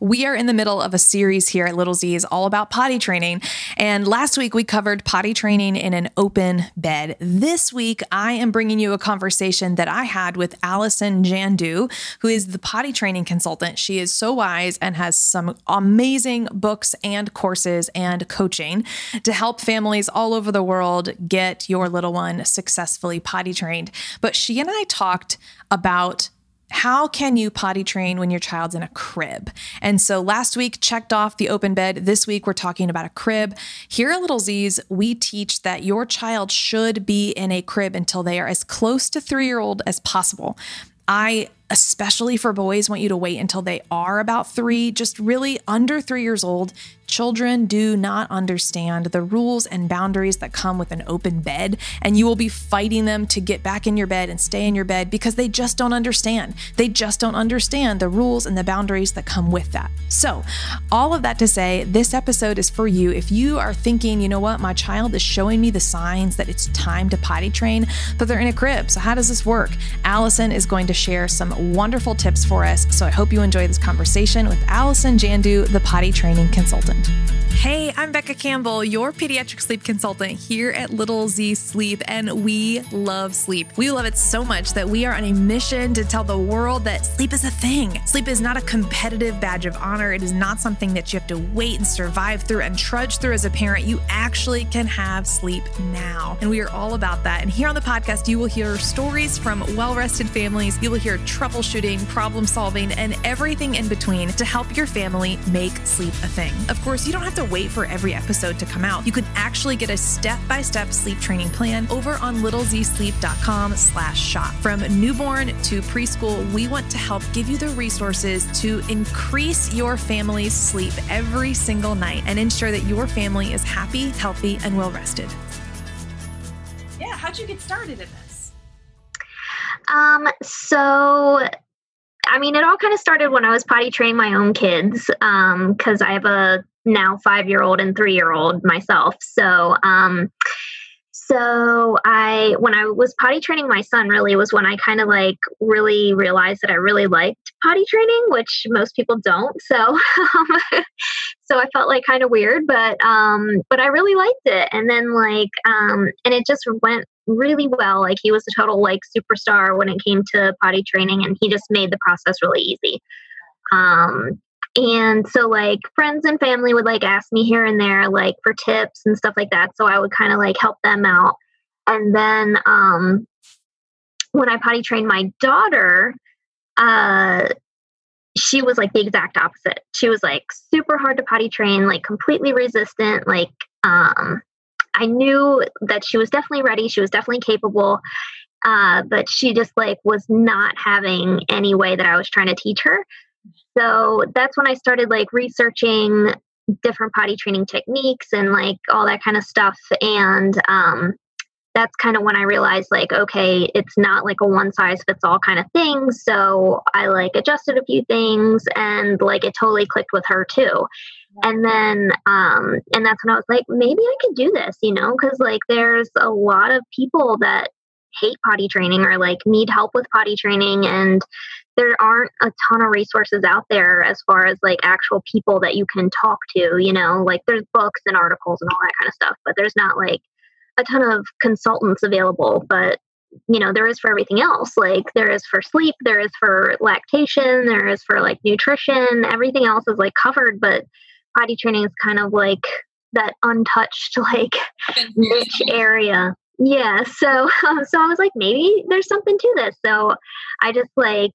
We are in the middle of a series here at Little Z's all about potty training. And last week we covered potty training in an open bed. This week I am bringing you a conversation that I had with Allison Jandu, who is the potty training consultant. She is so wise and has some amazing books and courses and coaching to help families all over the world get your little one successfully potty trained. But she and I talked about how can you potty train when your child's in a crib? And so last week checked off the open bed. This week we're talking about a crib. Here at Little Z's, we teach that your child should be in a crib until they are as close to three year old as possible. I especially for boys, want you to wait until they are about three, just really under three years old. Children do not understand the rules and boundaries that come with an open bed, and you will be fighting them to get back in your bed and stay in your bed because they just don't understand. They just don't understand the rules and the boundaries that come with that. So, all of that to say, this episode is for you if you are thinking, you know what, my child is showing me the signs that it's time to potty train, but they're in a crib. So, how does this work? Allison is going to share some wonderful tips for us. So I hope you enjoy this conversation with Allison Jandu, the potty training consultant. Hey, I'm Becca Campbell, your pediatric sleep consultant here at Little Z Sleep, and we love sleep. We love it so much that we are on a mission to tell the world that sleep is a thing. Sleep is not a competitive badge of honor, it is not something that you have to wait and survive through and trudge through as a parent. You actually can have sleep now, and we are all about that. And here on the podcast, you will hear stories from well rested families, you will hear troubleshooting, problem solving, and everything in between to help your family make sleep a thing. Of course, you don't have to wait for every episode to come out. You can actually get a step-by-step sleep training plan over on littlezsleep.com slash shop. From newborn to preschool, we want to help give you the resources to increase your family's sleep every single night and ensure that your family is happy, healthy, and well rested. Yeah, how'd you get started in this? Um, so I mean, it all kind of started when I was potty training my own kids because um, I have a now five year old and three year old myself. So, um, so I, when I was potty training my son, really was when I kind of like really realized that I really liked potty training, which most people don't. So, um, so I felt like kind of weird, but um, but I really liked it. And then like, um, and it just went really well. Like he was a total like superstar when it came to potty training, and he just made the process really easy. Um, and so like friends and family would like ask me here and there like for tips and stuff like that. So I would kind of like help them out. And then um when I potty trained my daughter, uh she was like the exact opposite. She was like super hard to potty train, like completely resistant, like um I knew that she was definitely ready, she was definitely capable. Uh, but she just like was not having any way that I was trying to teach her so that's when I started like researching different potty training techniques and like all that kind of stuff. And um, that's kind of when I realized like, okay, it's not like a one size fits all kind of thing. So I like adjusted a few things and like it totally clicked with her too. And then, um, and that's when I was like, maybe I could do this, you know, because like there's a lot of people that hate potty training or like need help with potty training and there aren't a ton of resources out there as far as like actual people that you can talk to, you know, like there's books and articles and all that kind of stuff, but there's not like a ton of consultants available. But, you know, there is for everything else. Like there is for sleep, there is for lactation, there is for like nutrition, everything else is like covered, but potty training is kind of like that untouched, like niche area yeah so um, so i was like maybe there's something to this so i just like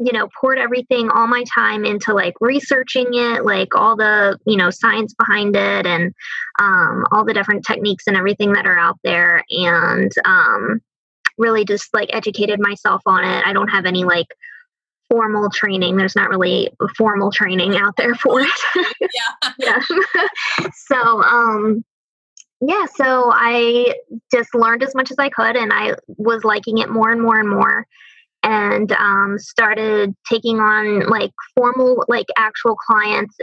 you know poured everything all my time into like researching it like all the you know science behind it and um, all the different techniques and everything that are out there and um, really just like educated myself on it. I don't have any like formal training. There's not really formal training out there for it. Yeah. Yeah. So um yeah so i just learned as much as i could and i was liking it more and more and more and um, started taking on like formal, like actual clients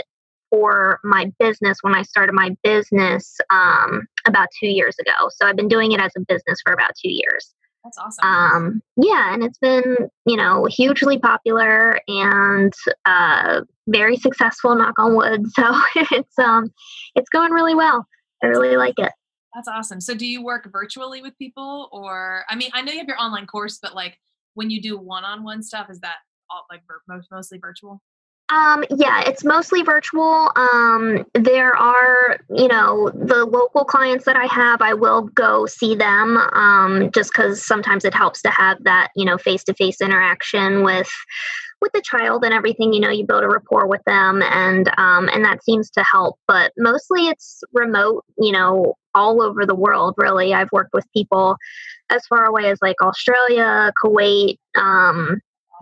for my business when I started my business um, about two years ago. So I've been doing it as a business for about two years. That's awesome. Um, yeah, and it's been, you know, hugely popular and uh, very successful, knock on wood. So it's um it's going really well. I really like it. That's awesome. So do you work virtually with people or I mean, I know you have your online course, but like when you do one-on-one stuff, is that all like most mostly virtual? Um, yeah, it's mostly virtual. Um, there are, you know, the local clients that I have, I will go see them um, just because sometimes it helps to have that, you know, face to face interaction with with the child and everything you know you build a rapport with them and um, and that seems to help but mostly it's remote you know all over the world really i've worked with people as far away as like australia kuwait um,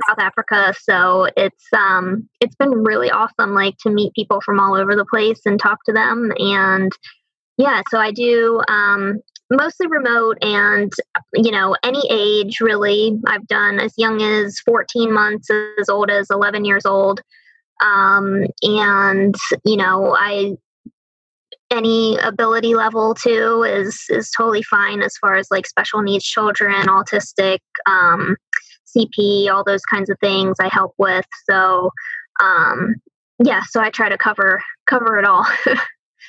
South Africa. So it's um it's been really awesome like to meet people from all over the place and talk to them and yeah, so I do um mostly remote and you know any age really. I've done as young as 14 months as old as 11 years old. Um and you know, I any ability level too is is totally fine as far as like special needs children autistic um, CP, all those kinds of things I help with. So um, yeah, so I try to cover cover it all.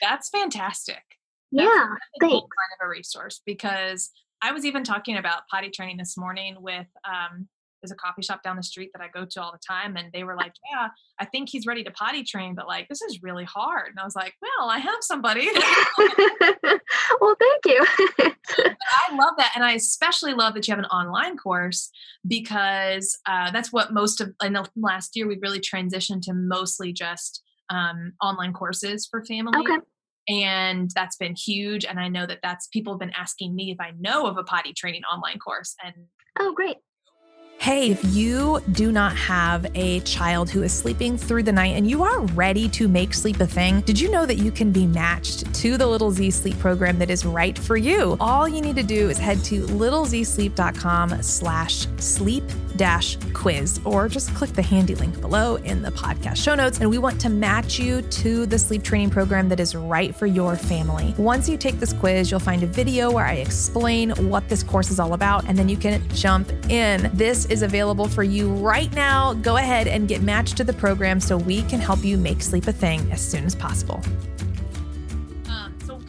That's fantastic. Yeah, thanks. Kind of a resource because I was even talking about potty training this morning with um, there's a coffee shop down the street that I go to all the time. And they were like, Yeah, I think he's ready to potty train, but like, this is really hard. And I was like, Well, I have somebody. well, thank you. I love that. And I especially love that you have an online course because uh, that's what most of, in the last year, we've really transitioned to mostly just um, online courses for families. Okay and that's been huge and i know that that's people have been asking me if i know of a potty training online course and oh great Hey, if you do not have a child who is sleeping through the night and you are ready to make sleep a thing, did you know that you can be matched to the Little Z Sleep program that is right for you? All you need to do is head to littlezsleep.com slash sleep dash quiz or just click the handy link below in the podcast show notes. And we want to match you to the sleep training program that is right for your family. Once you take this quiz, you'll find a video where I explain what this course is all about, and then you can jump in. This is available for you right now. Go ahead and get matched to the program so we can help you make sleep a thing as soon as possible.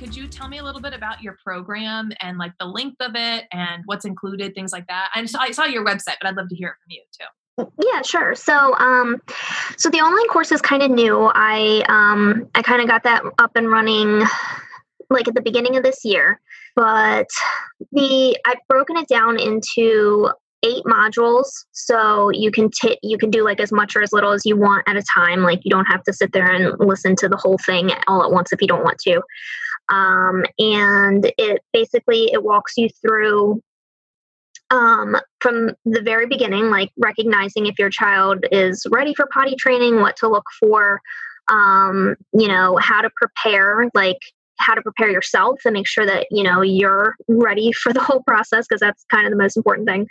Could you tell me a little bit about your program and like the length of it and what's included, things like that? I saw, I saw your website, but I'd love to hear it from you too. Yeah, sure. So, um, so the online course is kind of new. I, um, I kind of got that up and running like at the beginning of this year, but the I've broken it down into eight modules so you can t- you can do like as much or as little as you want at a time like you don't have to sit there and listen to the whole thing all at once if you don't want to um, and it basically it walks you through um, from the very beginning like recognizing if your child is ready for potty training what to look for um, you know how to prepare like how to prepare yourself and make sure that you know you're ready for the whole process because that's kind of the most important thing.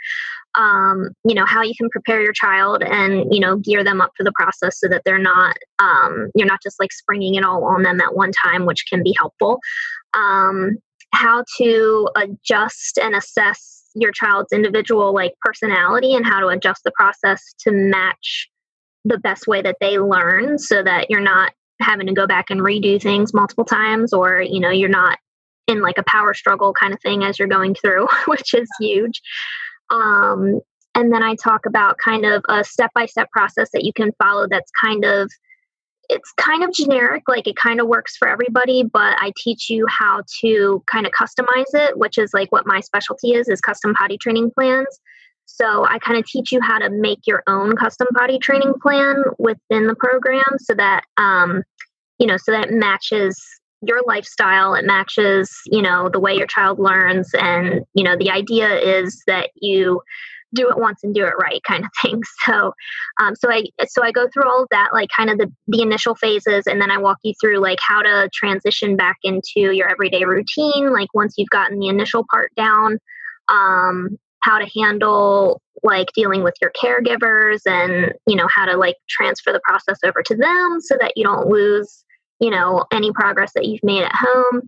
Um, you know how you can prepare your child and you know gear them up for the process so that they're not um, you're not just like springing it all on them at one time which can be helpful. Um, how to adjust and assess your child's individual like personality and how to adjust the process to match the best way that they learn so that you're not having to go back and redo things multiple times or you know you're not in like a power struggle kind of thing as you're going through which is huge. Um, and then i talk about kind of a step-by-step process that you can follow that's kind of it's kind of generic like it kind of works for everybody but i teach you how to kind of customize it which is like what my specialty is is custom potty training plans so I kind of teach you how to make your own custom potty training plan within the program so that um, you know, so that it matches your lifestyle, it matches, you know, the way your child learns and, you know, the idea is that you do it once and do it right kind of thing. So um, so i so i go through all of that like kind of the the initial phases and then i walk you through like how to transition back into your everyday routine like once you've gotten the initial part down um, how to handle like dealing with your caregivers and you know how to like transfer the process over to them so that you don't lose you know any progress that you've made at home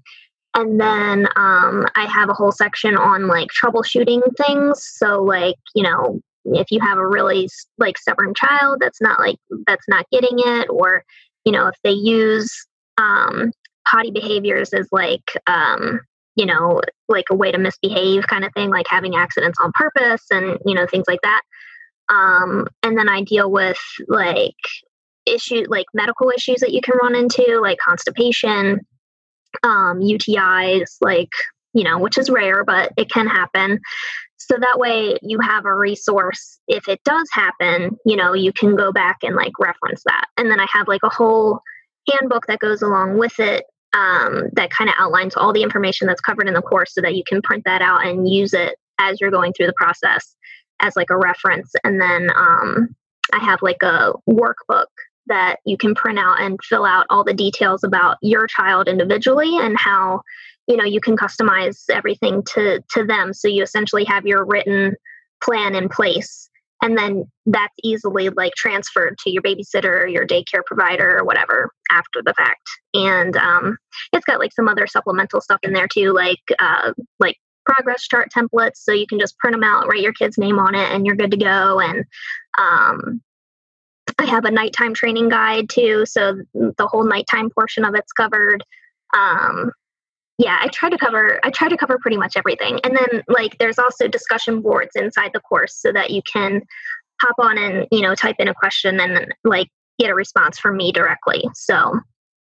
and then um, I have a whole section on like troubleshooting things. So like you know if you have a really like stubborn child that's not like that's not getting it, or you know if they use um, potty behaviors as like um, you know like a way to misbehave kind of thing, like having accidents on purpose and you know things like that. Um, and then I deal with like issue like medical issues that you can run into, like constipation, um, UTIs, like, you know, which is rare, but it can happen. So that way you have a resource. If it does happen, you know, you can go back and like reference that. And then I have like a whole handbook that goes along with it um, that kind of outlines all the information that's covered in the course so that you can print that out and use it as you're going through the process as like a reference. And then um, I have like a workbook that you can print out and fill out all the details about your child individually and how you know you can customize everything to to them so you essentially have your written plan in place and then that's easily like transferred to your babysitter or your daycare provider or whatever after the fact and um, it's got like some other supplemental stuff in there too like uh, like progress chart templates so you can just print them out write your kid's name on it and you're good to go and um, I have a nighttime training guide too, so the whole nighttime portion of it's covered. Um, yeah, I try to cover I try to cover pretty much everything. And then like there's also discussion boards inside the course so that you can hop on and, you know, type in a question and then like get a response from me directly. So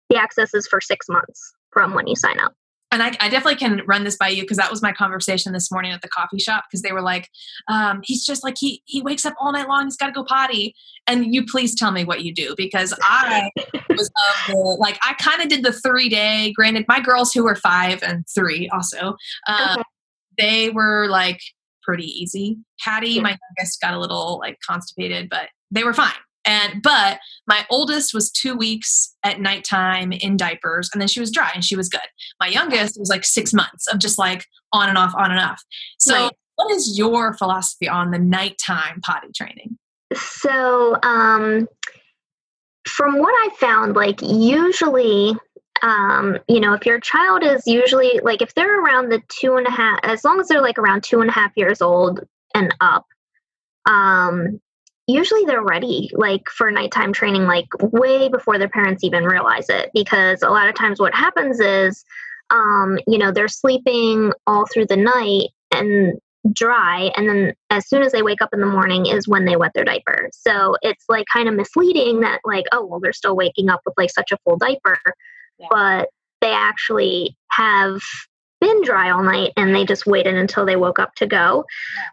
the access is for 6 months from when you sign up and I, I, definitely can run this by you because that was my conversation this morning at the coffee shop because they were like um, he's just like he he wakes up all night long he's got to go potty and you please tell me what you do because i was of the like i kind of did the three day granted my girls who were five and three also um, okay. they were like pretty easy hattie yeah. my youngest got a little like constipated but they were fine and but my oldest was two weeks at nighttime in diapers, and then she was dry and she was good. My youngest was like six months of just like on and off, on and off. So, right. what is your philosophy on the nighttime potty training? So, um, from what I found, like usually um, you know, if your child is usually like if they're around the two and a half, as long as they're like around two and a half years old and up, um, usually they're ready like for nighttime training like way before their parents even realize it because a lot of times what happens is um, you know they're sleeping all through the night and dry and then as soon as they wake up in the morning is when they wet their diaper so it's like kind of misleading that like oh well they're still waking up with like such a full diaper yeah. but they actually have been dry all night and they just waited until they woke up to go.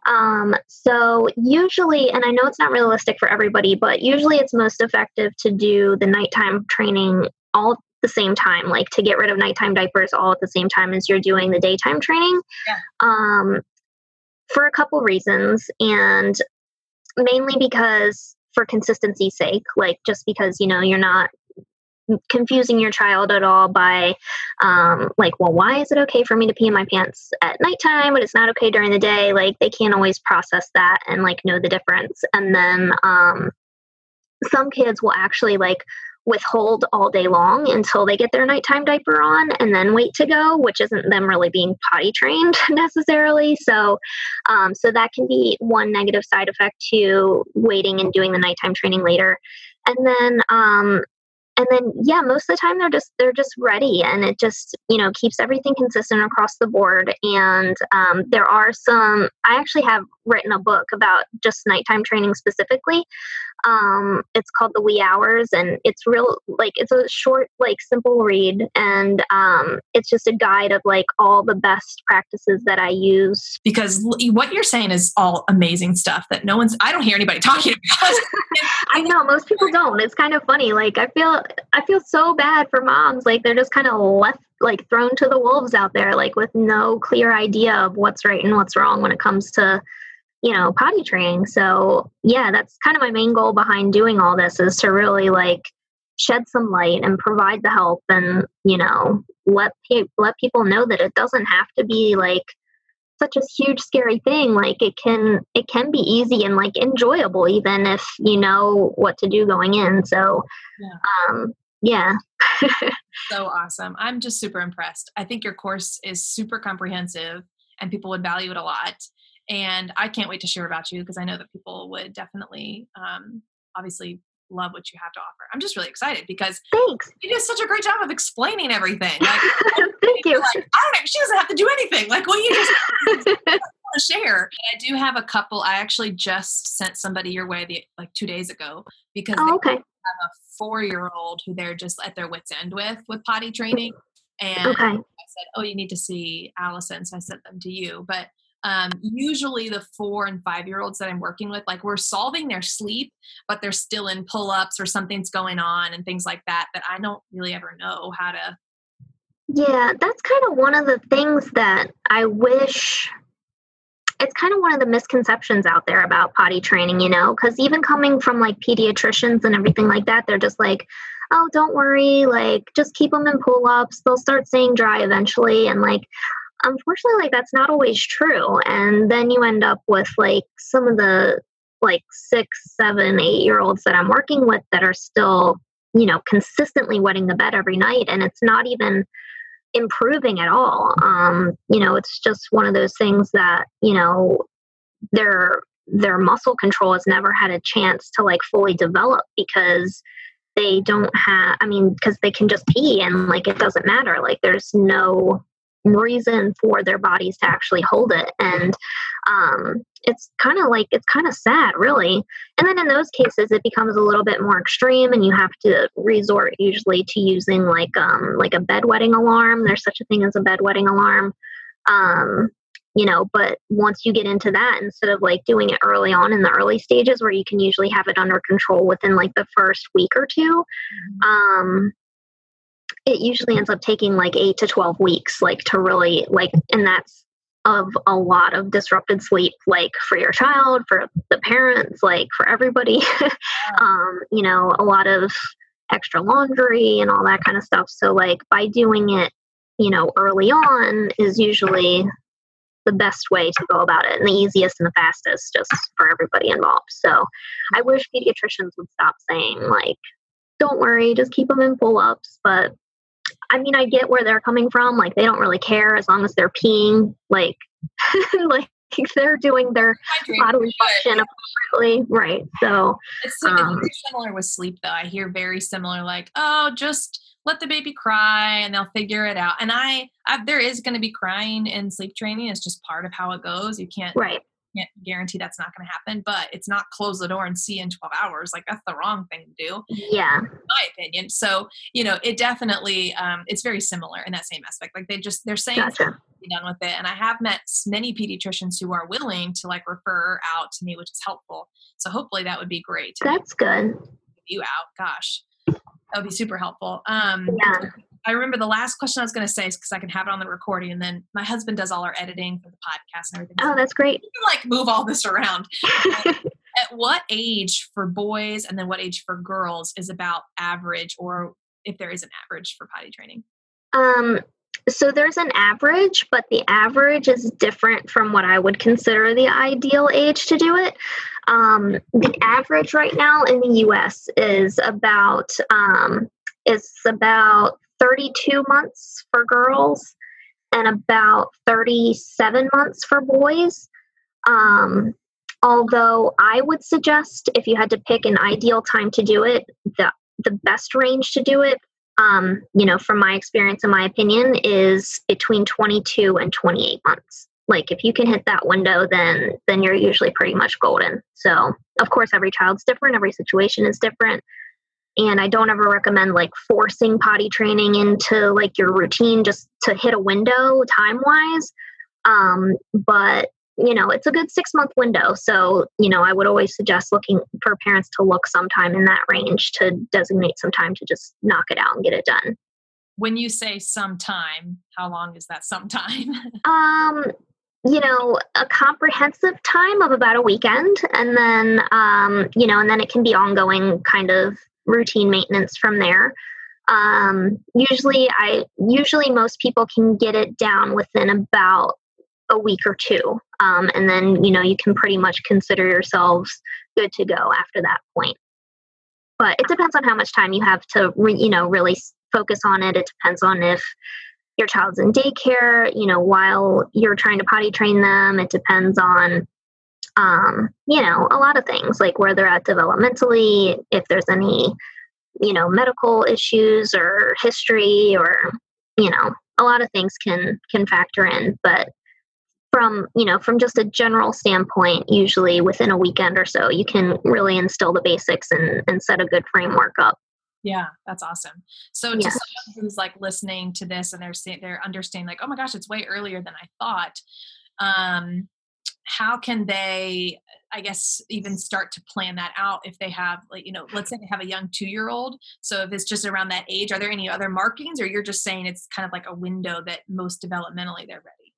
Um, so, usually, and I know it's not realistic for everybody, but usually it's most effective to do the nighttime training all at the same time, like to get rid of nighttime diapers all at the same time as you're doing the daytime training. Yeah. Um, for a couple reasons, and mainly because for consistency's sake, like just because you know you're not confusing your child at all by um, like well why is it okay for me to pee in my pants at nighttime but it's not okay during the day? Like they can't always process that and like know the difference. And then um, some kids will actually like withhold all day long until they get their nighttime diaper on and then wait to go which isn't them really being potty trained necessarily. So um, so that can be one negative side effect to waiting and doing the nighttime training later. And then um, and then yeah most of the time they're just they're just ready and it just you know keeps everything consistent across the board. And um, there are some i actually have written a book about just nighttime training specifically. Um, it's called the wee hours and it's real like it's a short like simple read and um, it's just a guide of like all the best practices that i use. Because what you're saying is all amazing stuff that no one's i don't hear anybody talking about. I know most people don't. It's kind of funny. Like i feel i feel so bad for moms like they're just kind of left like thrown to the wolves out there like with no clear idea of what's right and what's wrong when it comes to you know potty training. So yeah that's kind of my main goal behind doing all this is to really like shed some light and provide the help and you know let pe- let people know that it doesn't have to be like such a huge scary thing like it can it can be easy and like enjoyable even if you know what to do going in so yeah, um, yeah. so awesome. I'm just super impressed. I think your course is super comprehensive and people would value it a lot. And I can't wait to share about you because I know that people would definitely, um, obviously, love what you have to offer. I'm just really excited because thanks. You do such a great job of explaining everything. Like, Thank you. Like, I don't know. She doesn't have to do anything. Like, well, you just to share. And I do have a couple. I actually just sent somebody your way the, like two days ago because oh, okay. have a four year old who they're just at their wits end with with potty training. And okay. I said, "Oh, you need to see Allison," so I sent them to you. But um, usually the four and five year olds that I'm working with, like we're solving their sleep, but they're still in pull ups or something's going on and things like that that I don't really ever know how to. Yeah, that's kind of one of the things that I wish. It's kind of one of the misconceptions out there about potty training, you know, because even coming from like pediatricians and everything like that, they're just like, oh, don't worry, like just keep them in pull ups. They'll start saying dry eventually. And like, unfortunately like that's not always true and then you end up with like some of the like six seven eight year olds that i'm working with that are still you know consistently wetting the bed every night and it's not even improving at all. Um you know it's just one of those things that you know their their muscle control has never had a chance to like fully develop because they don't have i mean because they can just pee and like it doesn't matter. Like there's no reason for their bodies to actually hold it. And um, it's kind of like it's kind of sad really. And then in those cases it becomes a little bit more extreme and you have to resort usually to using like um, like a bedwetting alarm. There's such a thing as a bedwetting alarm. Um, you know but once you get into that instead of like doing it early on in the early stages where you can usually have it under control within like the first week or 2 mm-hmm. um, it usually ends up taking like eight to 12 weeks, like to really like, and that's of a lot of disrupted sleep, like for your child, for the parents, like for everybody, um, you know, a lot of extra laundry and all that kind of stuff. So, like, by doing it, you know, early on is usually the best way to go about it and the easiest and the fastest just for everybody involved. So, I wish pediatricians would stop saying, like, don't worry, just keep them in pull ups. But I mean, I get where they're coming from. Like, they don't really care as long as they're peeing. Like, like they're doing their bodily function appropriately, right? So it's, um, it's similar with sleep, though. I hear very similar, like, oh, just let the baby cry and they'll figure it out. And I, I there is going to be crying in sleep training. It's just part of how it goes. You can't right can't guarantee that's not going to happen, but it's not close the door and see in 12 hours. Like that's the wrong thing to do. Yeah. my opinion. So, you know, it definitely, um, it's very similar in that same aspect. Like they just, they're saying gotcha. be done with it. And I have met many pediatricians who are willing to like refer out to me, which is helpful. So hopefully that would be great. That's good. You out. Gosh, that would be super helpful. Um, yeah. I remember the last question I was going to say is because I can have it on the recording, and then my husband does all our editing for the podcast and everything. Oh, that's great. You can like move all this around. At what age for boys and then what age for girls is about average, or if there is an average for potty training? Um, so there's an average, but the average is different from what I would consider the ideal age to do it. Um, the average right now in the U.S. is about um, is about 32 months for girls and about 37 months for boys. Um, although I would suggest if you had to pick an ideal time to do it, the, the best range to do it, um, you know, from my experience and my opinion, is between 22 and 28 months. Like if you can hit that window, then then you're usually pretty much golden. So of course, every child's different, every situation is different and i don't ever recommend like forcing potty training into like your routine just to hit a window time wise um, but you know it's a good six month window. So you know i would always suggest looking for parents to look sometime in that range to designate some time to just knock it out and get it done. When you say sometime how long is that sometime? Um you know a comprehensive time of about a weekend. And then um you know and then it can be ongoing kind of routine maintenance from there. Um, usually, I usually most people can get it down within about a week or two, um, and then you know you can pretty much consider yourselves good to go after that point. But it depends on how much time you have to, re, you know, really focus on it. It depends on if your child's in daycare, you know, while you're trying to potty train them. It depends on, um, you know, a lot of things like where they're at developmentally, if there's any, you know, medical issues or history or, you know, a lot of things can can factor in. But from you know from just a general standpoint usually within a weekend or so you can really instill the basics and, and set a good framework up yeah, that's awesome. So to yeah. someone who's like listening to this and they're they're understanding like, oh my gosh, it's way earlier than I thought. Um, how can they, I guess, even start to plan that out if they have like, you know, let's say they have a young two year old. So if it's just around that age, are there any other markings or you're just saying it's kind of like a window that most developmentally they're ready?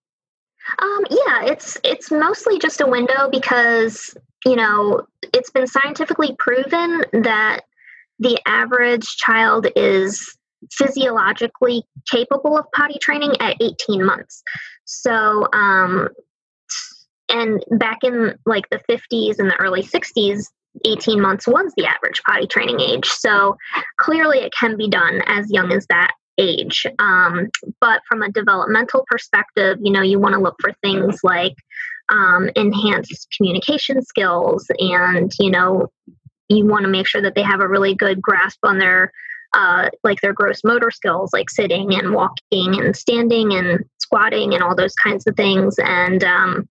Um, yeah, it's it's mostly just a window because you know it's been scientifically proven that the average child is physiologically capable of potty training at 18 months. So, um, and back in like the 50s and the early 60s, 18 months was the average potty training age. So clearly it can be done as young as that age. Um, but from a developmental perspective, you know, you want to look for things like um, enhanced communication skills and, you know, you want to make sure that they have a really good grasp on their uh, like their gross motor skills, like sitting and walking and standing and squatting and all those kinds of things. And, um,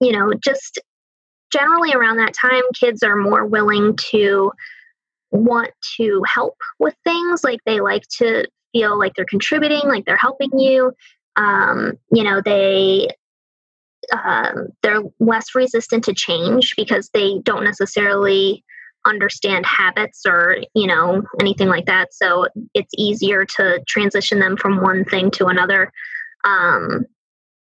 you know, just generally around that time, kids are more willing to want to help with things. Like they like to feel like they're contributing, like they're helping you. Um, you know, they um, they're less resistant to change because they don't necessarily understand habits or you know anything like that so it's easier to transition them from one thing to another um,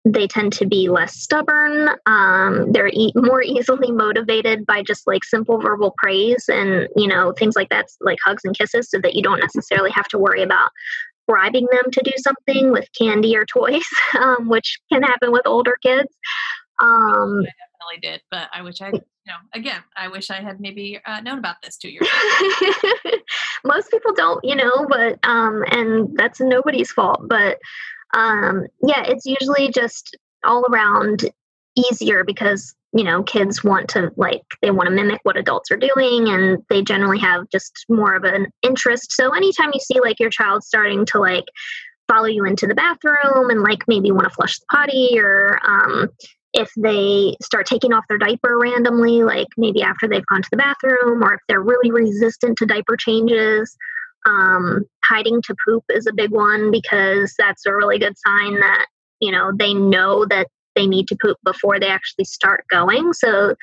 they tend to be less stubborn um, they're e- more easily motivated by just like simple verbal praise and you know things like that like hugs and kisses so that you don't necessarily have to worry about bribing them to do something with candy or toys um, which can happen with older kids um, I definitely did, but I wish I, you know, again, I wish I had maybe uh, known about this two years ago. Most people don't, you know, but um, and that's nobody's fault. But um, yeah, it's usually just all around easier because you know kids want to like they want to mimic what adults are doing and they generally have just more of an interest so anytime you see like your child starting to like follow you into the bathroom and like maybe want to flush the potty or um, if they start taking off their diaper randomly, like maybe after they've gone to the bathroom, or if they're really resistant to diaper changes. Um, hiding to poop is a big one because that's a really good sign that you know they know that they need to poop before they actually start going. So,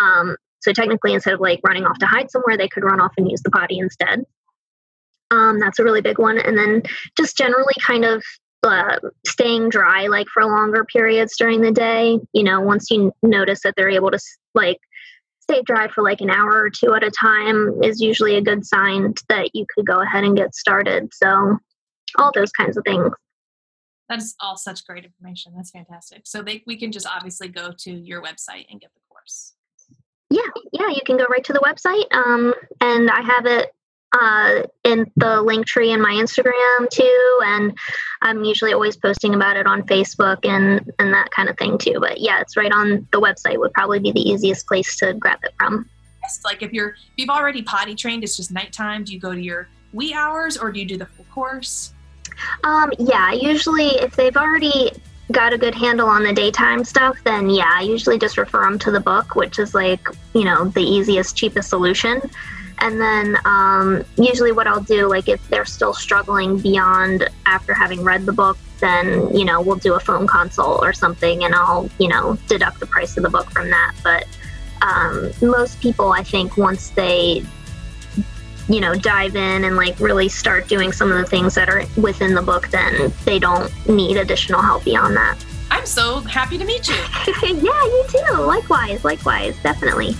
um, so technically, instead of like running off to hide somewhere, they could run off and use the potty instead. Um, that's a really big one. And then just generally kind of uh, staying dry like for longer periods during the day you know once you notice that they're able to like stay dry for like an hour or two at a time is usually a good sign that you could go ahead and get started. So all those kinds of things. That is all such great information. That's fantastic. So they, we can just obviously go to your website and get the course. Yeah yeah you can go right to the website um, and i have it uh, in the link tree in my Instagram too, and I'm usually always posting about it on Facebook and and that kind of thing too. But yeah, it's right on the website. Would probably be the easiest place to grab it from. Like if you're if you've already potty trained, it's just nighttime. Do you go to your wee hours or do you do the full course? Um, yeah, usually if they've already got a good handle on the daytime stuff, then yeah, I usually just refer them to the book, which is like you know the easiest, cheapest solution. And then um, usually, what I'll do, like if they're still struggling beyond after having read the book, then you know we'll do a phone consult or something, and I'll you know deduct the price of the book from that. But um, most people, I think, once they you know dive in and like really start doing some of the things that are within the book, then they don't need additional help beyond that. I'm so happy to meet you. yeah, you too. Likewise, likewise, definitely.